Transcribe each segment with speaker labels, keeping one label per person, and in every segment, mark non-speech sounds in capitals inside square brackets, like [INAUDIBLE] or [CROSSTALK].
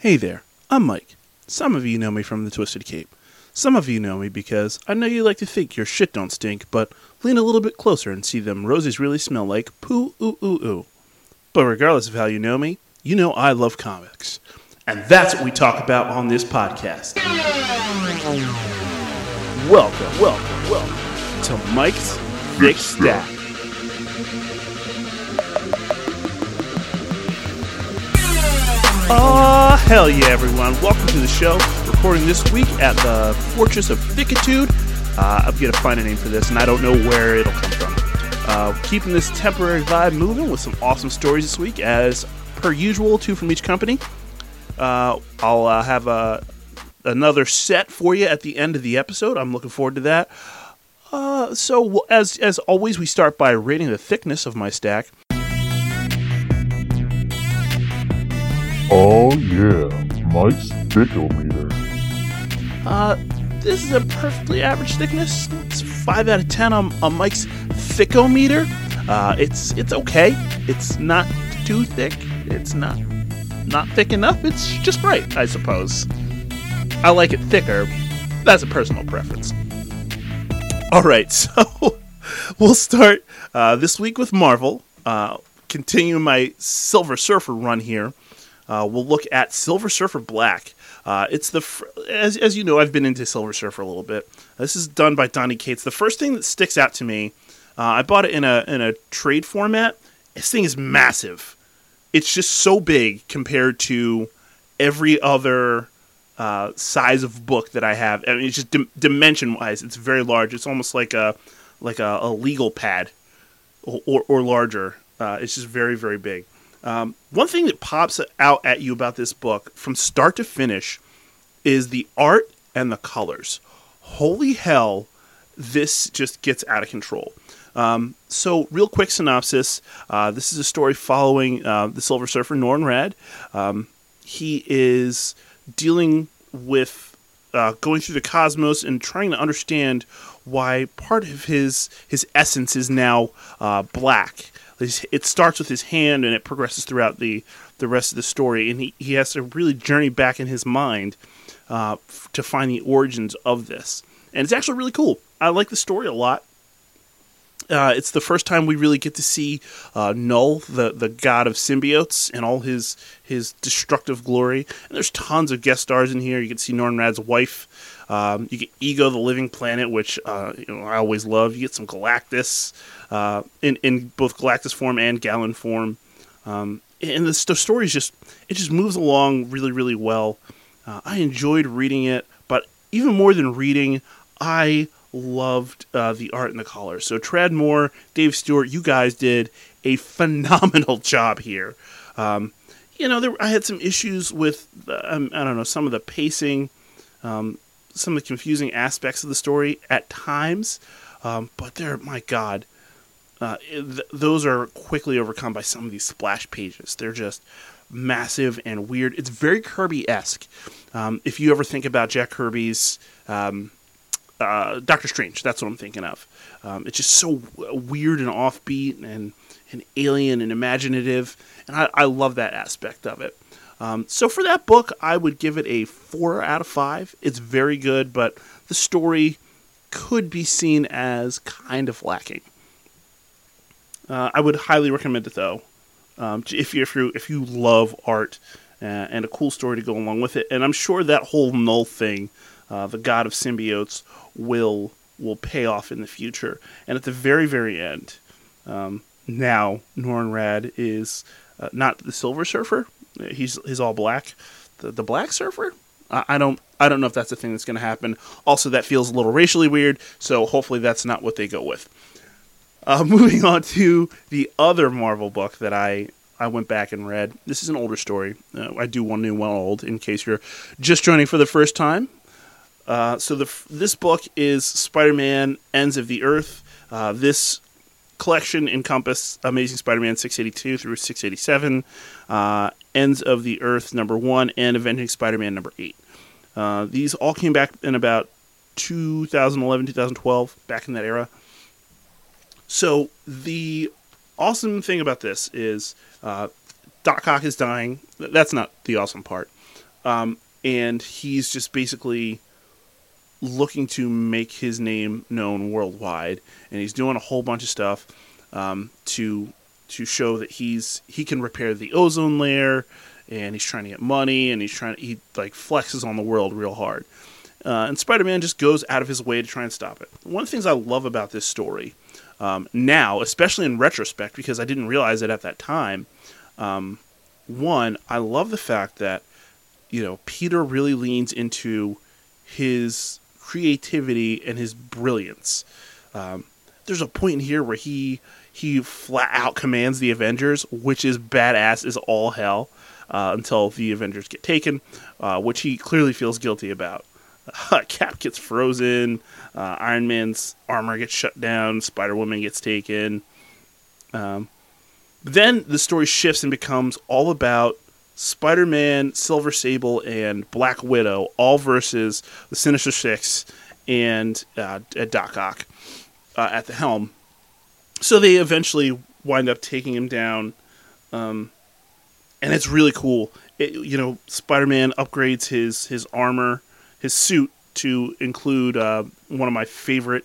Speaker 1: Hey there, I'm Mike. Some of you know me from the Twisted Cape. Some of you know me because I know you like to think your shit don't stink, but lean a little bit closer and see them roses really smell like poo ooh ooh ooh. But regardless of how you know me, you know I love comics. And that's what we talk about on this podcast. Welcome, welcome, welcome to Mike's Thick Stack. Oh, hell yeah, everyone. Welcome to the show. Recording this week at the Fortress of Thickitude. Uh, I'm going to find a name for this, and I don't know where it'll come from. Uh, keeping this temporary vibe moving with some awesome stories this week, as per usual, two from each company. Uh, I'll uh, have a, another set for you at the end of the episode. I'm looking forward to that. Uh, so, as, as always, we start by rating the thickness of my stack.
Speaker 2: Oh yeah, Mike's Thickometer.
Speaker 1: Uh, this is a perfectly average thickness. It's five out of ten on, on Mike's thickometer. Uh, it's it's okay. It's not too thick. It's not not thick enough. It's just right, I suppose. I like it thicker. That's a personal preference. All right, [LAUGHS] so we'll start uh, this week with Marvel. Uh, continue my Silver Surfer run here. Uh, we'll look at Silver Surfer Black. Uh, it's the fr- as as you know, I've been into Silver Surfer a little bit. This is done by Donny Cates. The first thing that sticks out to me, uh, I bought it in a in a trade format. This thing is massive. It's just so big compared to every other uh, size of book that I have. I mean, it's just dim- dimension wise, it's very large. It's almost like a like a, a legal pad or, or, or larger. Uh, it's just very very big. Um, one thing that pops out at you about this book from start to finish is the art and the colors. Holy hell, this just gets out of control. Um, so, real quick synopsis uh, this is a story following uh, the Silver Surfer, Norrin Radd. Um, he is dealing with uh, going through the cosmos and trying to understand why part of his his essence is now uh, black it starts with his hand and it progresses throughout the the rest of the story. And he, he has to really journey back in his mind uh, f- to find the origins of this. And it's actually really cool. I like the story a lot uh, it's the first time we really get to see uh, Knull, the, the god of symbiotes, and all his his destructive glory. And there's tons of guest stars in here. You can see Norrin Radd's wife. Um, you get Ego, the Living Planet, which uh, you know I always love. You get some Galactus uh, in in both Galactus form and Galan form. Um, and the, the story is just it just moves along really really well. Uh, I enjoyed reading it, but even more than reading, I loved uh, the art and the colors. So Tradd Moore, Dave Stewart, you guys did a phenomenal [LAUGHS] job here. Um, you know, there, I had some issues with um, I don't know some of the pacing, um, some of the confusing aspects of the story at times, um, but they're my God, uh, th- those are quickly overcome by some of these splash pages. They're just massive and weird. It's very Kirby esque. Um, if you ever think about Jack Kirby's um, uh, Doctor Strange. That's what I'm thinking of. Um, it's just so weird and offbeat and, and alien and imaginative, and I, I love that aspect of it. Um, so for that book, I would give it a four out of five. It's very good, but the story could be seen as kind of lacking. Uh, I would highly recommend it though, um, if you if you if you love art uh, and a cool story to go along with it. And I'm sure that whole Knull thing, uh, the god of symbiotes, will will pay off in the future. And at the very very end, um, now Norrin Radd is uh, not the Silver Surfer. He's he's all black. The the Black Surfer. I, I don't I don't know if that's a thing that's going to happen. Also, that feels a little racially weird. So hopefully that's not what they go with. Uh, [LAUGHS] moving on to the other Marvel book that I I went back and read. This is an older story. Uh, I do one new, one old, in case you're just joining for the first time. Uh, so the this book is Spider-Man: Ends of the Earth. Uh, this collection encompassed Amazing Spider-Man 682 through 687, uh, Ends of the Earth number one, and Avenging Spider-Man number eight. Uh, these all came back in about 2011, 2012, back in that era. So the awesome thing about this is uh, Doc Ock is dying. That's not the awesome part. um, and he's just basically looking to make his name known worldwide, and he's doing a whole bunch of stuff um, to to show that he's he can repair the ozone layer, and he's trying to get money, and he's trying to he like flexes on the world real hard. Uh, and Spider-Man just goes out of his way to try and stop it. One of the things I love about this story um, now, especially in retrospect, because I didn't realize it at that time. Um, one, I love the fact that you know Peter really leans into his creativity and his brilliance. Um, there's a point in here where he he flat out commands the Avengers, which is badass is all hell. Uh, until the Avengers get taken, uh, which he clearly feels guilty about. [LAUGHS] Cap gets frozen, uh, Iron Man's armor gets shut down, Spider Woman gets taken. Um, then the story shifts and becomes all about Spider Man, Silver Sable, and Black Widow, all versus the Sinister Six and uh, Doc Ock uh, at the helm. So they eventually wind up taking him down, um, and it's really cool. It, you know, Spider Man upgrades his his armor, his suit to include uh, one of my favorite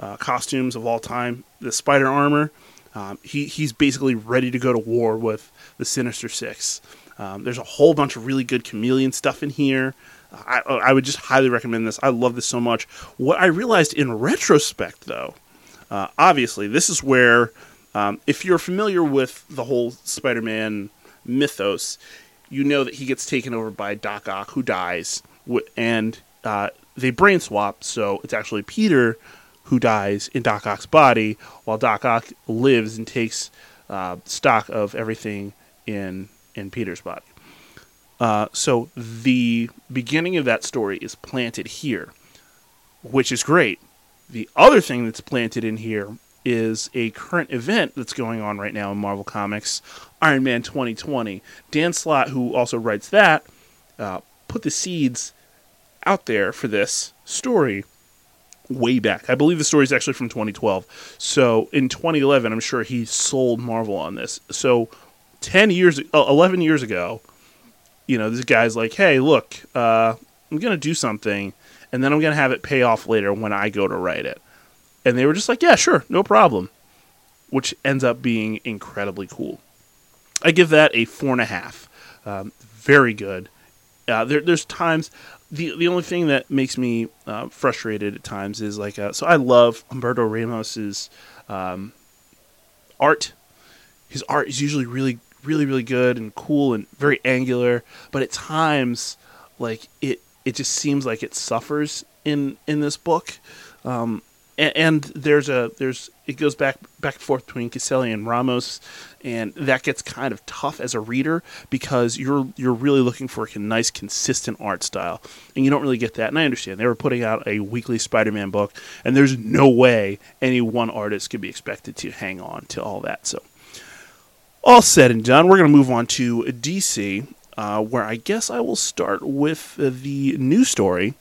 Speaker 1: uh, costumes of all time, the Spider armor. Um, he he's basically ready to go to war with the Sinister Six. Um, there's a whole bunch of really good chameleon stuff in here. I, I would just highly recommend this. I love this so much. What I realized in retrospect, though, uh, obviously, this is where, um, if you're familiar with the whole Spider Man mythos, you know that he gets taken over by Doc Ock, who dies, and uh, they brain swap, so it's actually Peter who dies in Doc Ock's body, while Doc Ock lives and takes uh, stock of everything in in Peter's body. Uh, so the beginning of that story is planted here, which is great. The other thing that's planted in here is a current event that's going on right now in Marvel Comics, Iron Man 2020. Dan Slott, who also writes that, uh, put the seeds out there for this story way back. I believe the story is actually from 2012. So in 2011, I'm sure he sold Marvel on this. So 10 years, uh, 11 years ago, you know, this guy's like, hey, look, uh, I'm going to do something, and then I'm going to have it pay off later when I go to write it. And they were just like, yeah, sure, no problem. Which ends up being incredibly cool. I give that a four and a half. Um, very good. Uh, there, there's times the the only thing that makes me uh, frustrated at times is like uh, so I love Humberto Ramos's um, art. His art is usually really really really good and cool and very angular, but at times like it it just seems like it suffers in in this book. Um, and, and, there's a there's it goes back back and forth between Caselli and Ramos, and that gets kind of tough as a reader because you're you're really looking for a nice consistent art style, and you don't really get that. And I understand they were putting out a weekly Spider-Man book, and there's no way any one artist could be expected to hang on to all that. So all said and done, we're going to move on to DC, uh, where I guess I will start with the new story.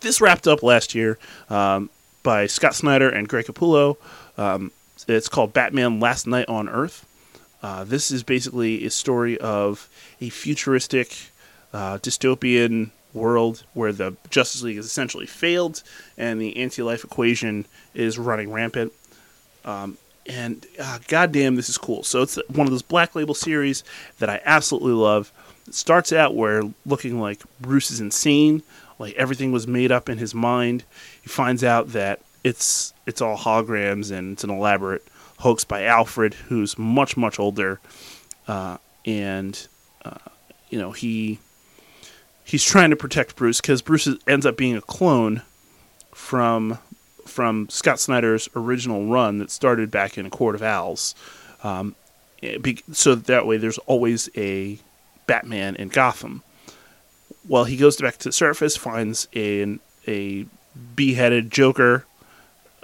Speaker 1: This wrapped up last year um, by Scott Snyder and Greg Capullo. Um, it's called Batman Last Knight on Earth. Uh, this is basically a story of a futuristic uh, dystopian world where the Justice League has essentially failed and the anti life equation is running rampant. Um, and uh, goddamn, this is cool. So it's one of those black label series that I absolutely love. It starts out where looking like Bruce is insane, like everything was made up in his mind. He finds out that it's it's all holograms and it's an elaborate hoax by Alfred, who's much much older, uh, and uh, you know he he's trying to protect Bruce because Bruce ends up being a clone from from Scott Snyder's original run that started back in Court of Owls. Um, eh, so that way, there's always a Batman in Gotham. Well, he goes back to the surface, finds a a beheaded Joker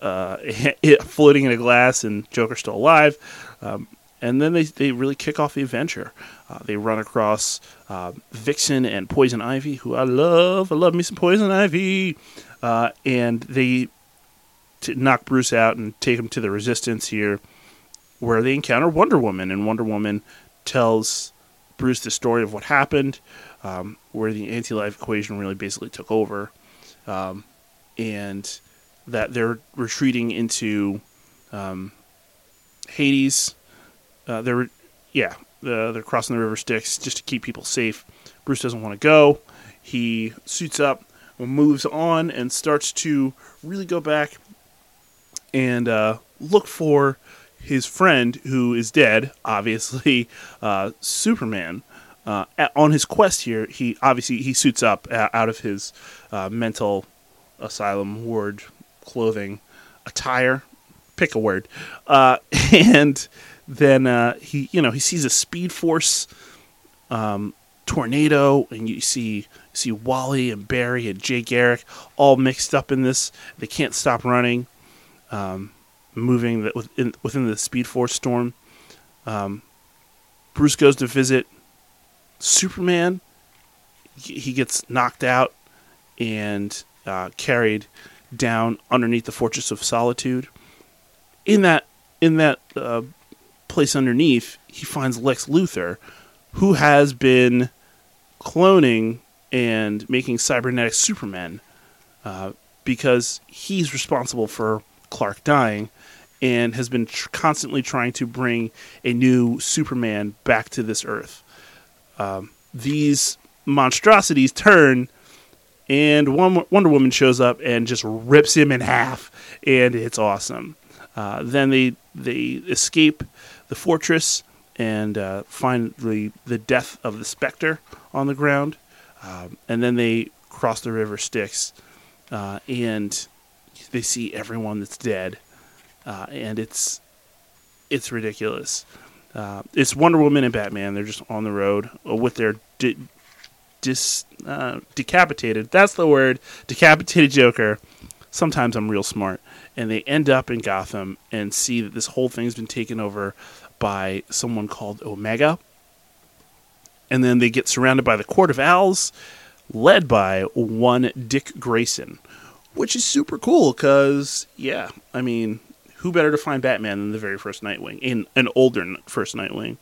Speaker 1: uh, [LAUGHS] floating in a glass, and Joker still alive. Um, and then they, they really kick off the adventure. Uh, they run across uh, Vixen and Poison Ivy, who I love. I love me some Poison Ivy. Uh, and they to knock Bruce out and take him to the Resistance here, where they encounter Wonder Woman, and Wonder Woman tells Bruce the story of what happened, um, where the anti-life equation really basically took over, um, and that they're retreating into um, Hades. Uh, they're yeah, uh, they're crossing the river Styx just to keep people safe. Bruce doesn't want to go. He suits up, moves on, and starts to really go back and uh, look for his friend who is dead, obviously, [LAUGHS] uh, Superman. Uh, at, on his quest here, he obviously he suits up uh, out of his uh, mental asylum ward clothing attire. Pick a word, uh, [LAUGHS] and then he you know he sees a Speed Force um, tornado, and you see see Wally and Barry and Jay Garrick all mixed up in this. They can't stop running. Um, moving the, within, within the Speed Force storm. Um, Bruce goes to visit Superman. He gets knocked out and uh, carried down underneath the Fortress of Solitude. In that in that uh, place underneath, he finds Lex Luthor, who has been cloning and making cybernetic Supermen uh, because he's responsible for Clark dying and has been tr- constantly trying to bring a new Superman back to this Earth. Um, these monstrosities turn, and one, Wonder Woman shows up and just rips him in half, and it's awesome. Uh, then they they escape the fortress and uh, find the the death of the Spectre on the ground, um, and then they cross the river Styx, uh, and they see everyone that's dead uh, and it's it's ridiculous. Uh, it's Wonder Woman and Batman. They're just on the road uh, with their di- dis uh, decapitated. That's the word. Decapitated Joker. Sometimes I'm real smart, and they end up in Gotham and see that this whole thing's been taken over by someone called Omega. And then they get surrounded by the Court of Owls, led by one Dick Grayson, which is super cool because, yeah, I mean, who better to find Batman than the very first Nightwing, in an older first Nightwing?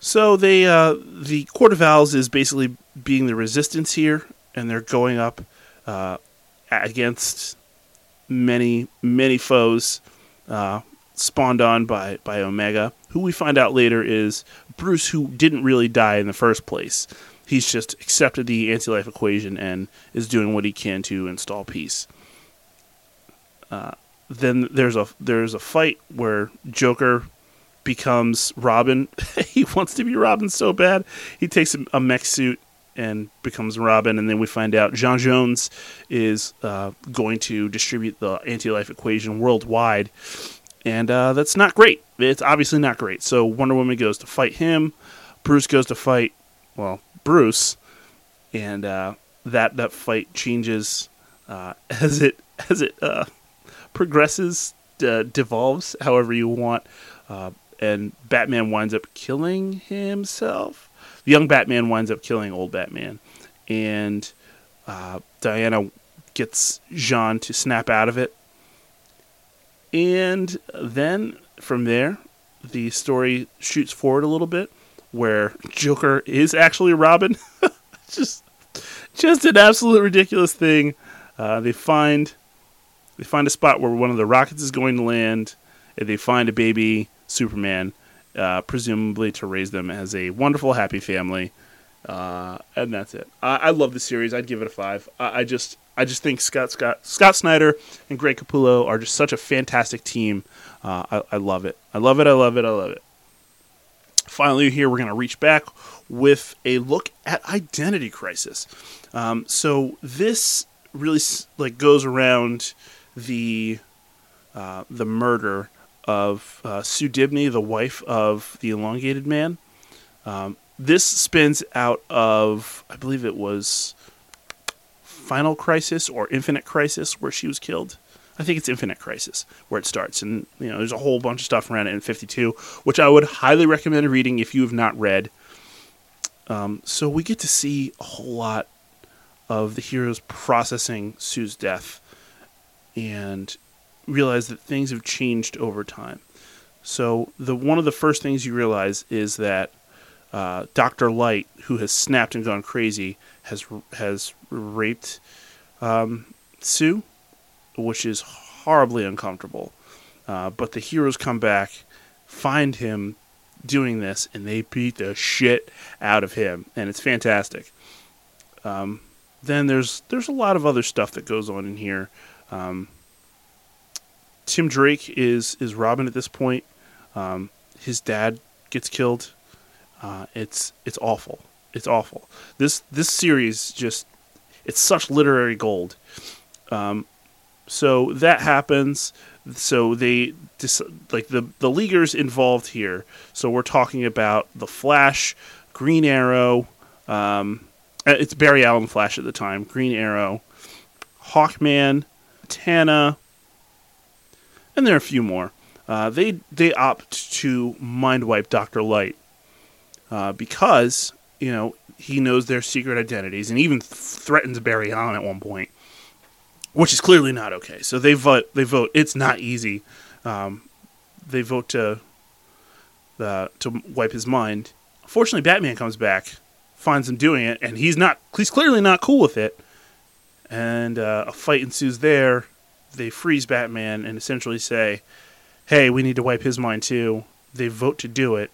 Speaker 1: So they, uh, the Court of Owls is basically being the resistance here, and they're going up uh, against many, many foes uh, spawned on by by Omega, who we find out later is Bruce, who didn't really die in the first place. He's just accepted the anti-life equation and is doing what he can to install peace. Uh, then there's a there's a fight where Joker becomes Robin. [LAUGHS] he wants to be Robin so bad. He takes a, a, mech suit and becomes Robin, and then we find out J'onn J'onzz is uh, going to distribute the anti-life equation worldwide, and uh, that's not great. It's obviously not great. So Wonder Woman goes to fight him. Bruce goes to fight, well, Bruce, and uh, that that fight changes uh, [LAUGHS] as it as it uh, progresses, devolves however you want, uh, and Batman winds up killing himself. The young Batman winds up killing old Batman, and uh, Diana gets Jean to snap out of it. And then from there, the story shoots forward a little bit, where Joker is actually Robin. [LAUGHS] just, just an absolute ridiculous thing. Uh, they find they find a spot where one of the rockets is going to land, and they find a baby Superman, uh, presumably to raise them as a wonderful, happy family. Uh, and that's it. I, I, love the series. I'd give it a five. I, I, just, I just think Scott, Scott, Scott Snyder and Greg Capullo are just such a fantastic team. Uh, I, I love it. I love it. I love it. I love it. Finally, here we're going to reach back with a look at Identity Crisis. Um, so this really like goes around the uh, the murder of uh, Sue Dibney, the wife of the elongated man. Um, this spins out of, I believe it was Final Crisis or Infinite Crisis, where she was killed. I think it's Infinite Crisis where it starts, and you know there's a whole bunch of stuff around it in 52, which I would highly recommend reading if you have not read. Um, so we get to see a whole lot of the heroes processing Sue's death and realize that things have changed over time. So the one of the first things you realize is that uh, Doctor Light, who has snapped and gone crazy, has has raped um, Sue, which is horribly uncomfortable. Uh, but the heroes come back, find him doing this, and they beat the shit out of him, and it's fantastic. Um, then there's there's a lot of other stuff that goes on in here. Um, Tim Drake is is Robin at this point. Um, his dad gets killed. Uh, it's it's awful. It's awful. This this series just it's such literary gold. Um, so that happens. So they dis- like the the leaguers involved here. So we're talking about the Flash, Green Arrow. Um, uh, it's Barry Allen Flash at the time. Green Arrow, Hawkman, Tana, and there are a few more. Uh, they they opt to mind wipe Doctor Light uh, because you know he knows their secret identities and even th- threatens Barry Allen at one point, which is clearly not okay. So they vote. They vote. It's not easy. Um, they vote to uh, to wipe his mind. Fortunately, Batman comes back, finds him doing it, and he's not. He's clearly not cool with it. And uh, a fight ensues there. They freeze Batman and essentially say, "Hey, we need to wipe his mind too." They vote to do it,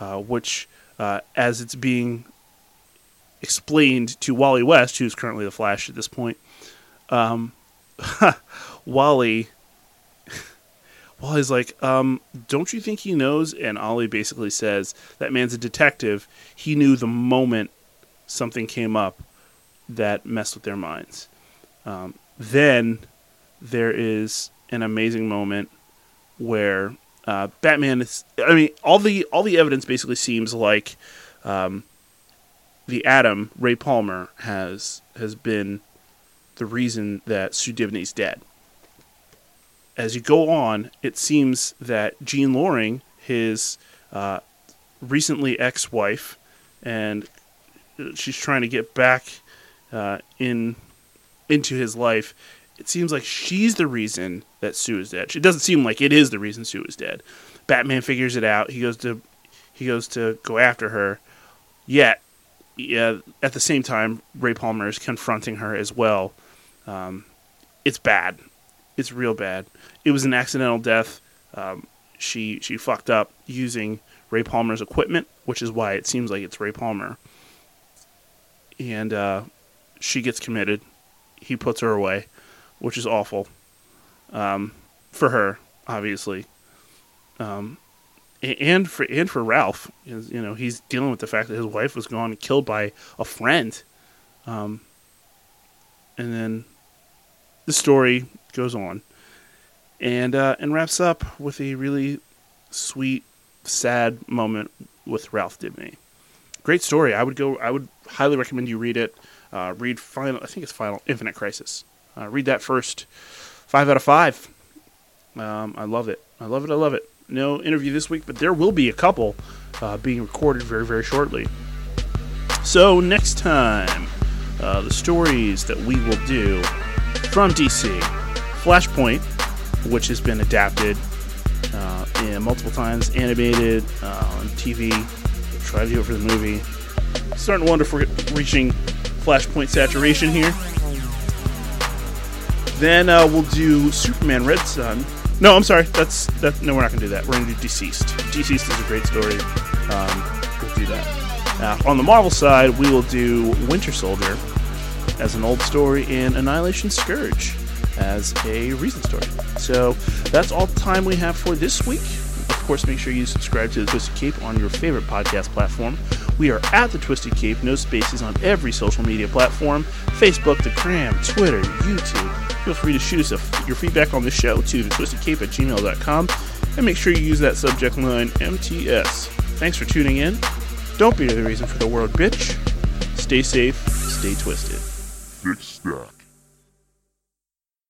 Speaker 1: uh, which, uh, as it's being explained to Wally West, who's currently the Flash at this point, um, [LAUGHS] Wally. Wally's like, um, don't you think he knows? And Ollie basically says, that man's a detective. He knew the moment something came up that messed with their minds. Um, then there is an amazing moment where uh, Batman is. I mean, all the all the evidence basically seems like um, the Atom Ray Palmer has has been the reason that Sue Dibney's dead. As you go on, it seems that Jean Loring, his uh, recently ex-wife, and she's trying to get back uh, in into his life. It seems like she's the reason that Sue is dead. It doesn't seem like it is the reason Sue is dead. Batman figures it out. He goes to he goes to go after her. Yet, yeah, at the same time, Ray Palmer is confronting her as well. Um, it's bad. It's real bad. It was an accidental death. Um, she she fucked up using Ray Palmer's equipment, which is why it seems like it's Ray Palmer. And uh, she gets committed. He puts her away, which is awful um, for her, obviously. Um, and for and for Ralph, you know, he's dealing with the fact that his wife was gone and killed by a friend. Um, and then the story goes on, and uh, and wraps up with a really sweet, sad moment with Ralph Dibney. Great story. I would go. I would highly recommend you read it. Uh, read final. I think it's Final Infinite Crisis. Uh, read that first. Five out of five. Um, I love it. I love it. I love it. No interview this week, but there will be a couple uh, being recorded very, very shortly. So next time, uh, the stories that we will do from DC, Flashpoint, which has been adapted uh, in multiple times, animated uh, on TV. Try to do it for the movie. Starting to wonder if we're reaching Flashpoint saturation here. Then uh, we'll do Superman Red Sun. No, I'm sorry. That's that. No, we're not gonna do that. We're gonna do Deceased. Deceased is a great story. Um, we'll do that. On the Marvel side, we will do Winter Soldier as an old story in Annihilation Scourge as a recent story. So that's all the time we have for this week. Of course, make sure you subscribe to the Twisted Cape on your favorite podcast platform. We are at the Twisted Cape, no spaces on every social media platform Facebook, the Gram, Twitter, YouTube. Feel free to shoot us your feedback on the show to the Twisted Cape at gmail.com and make sure you use that subject line MTS. Thanks for tuning in. Don't be the reason for the world, bitch. Stay safe, stay twisted.
Speaker 2: Thick stack.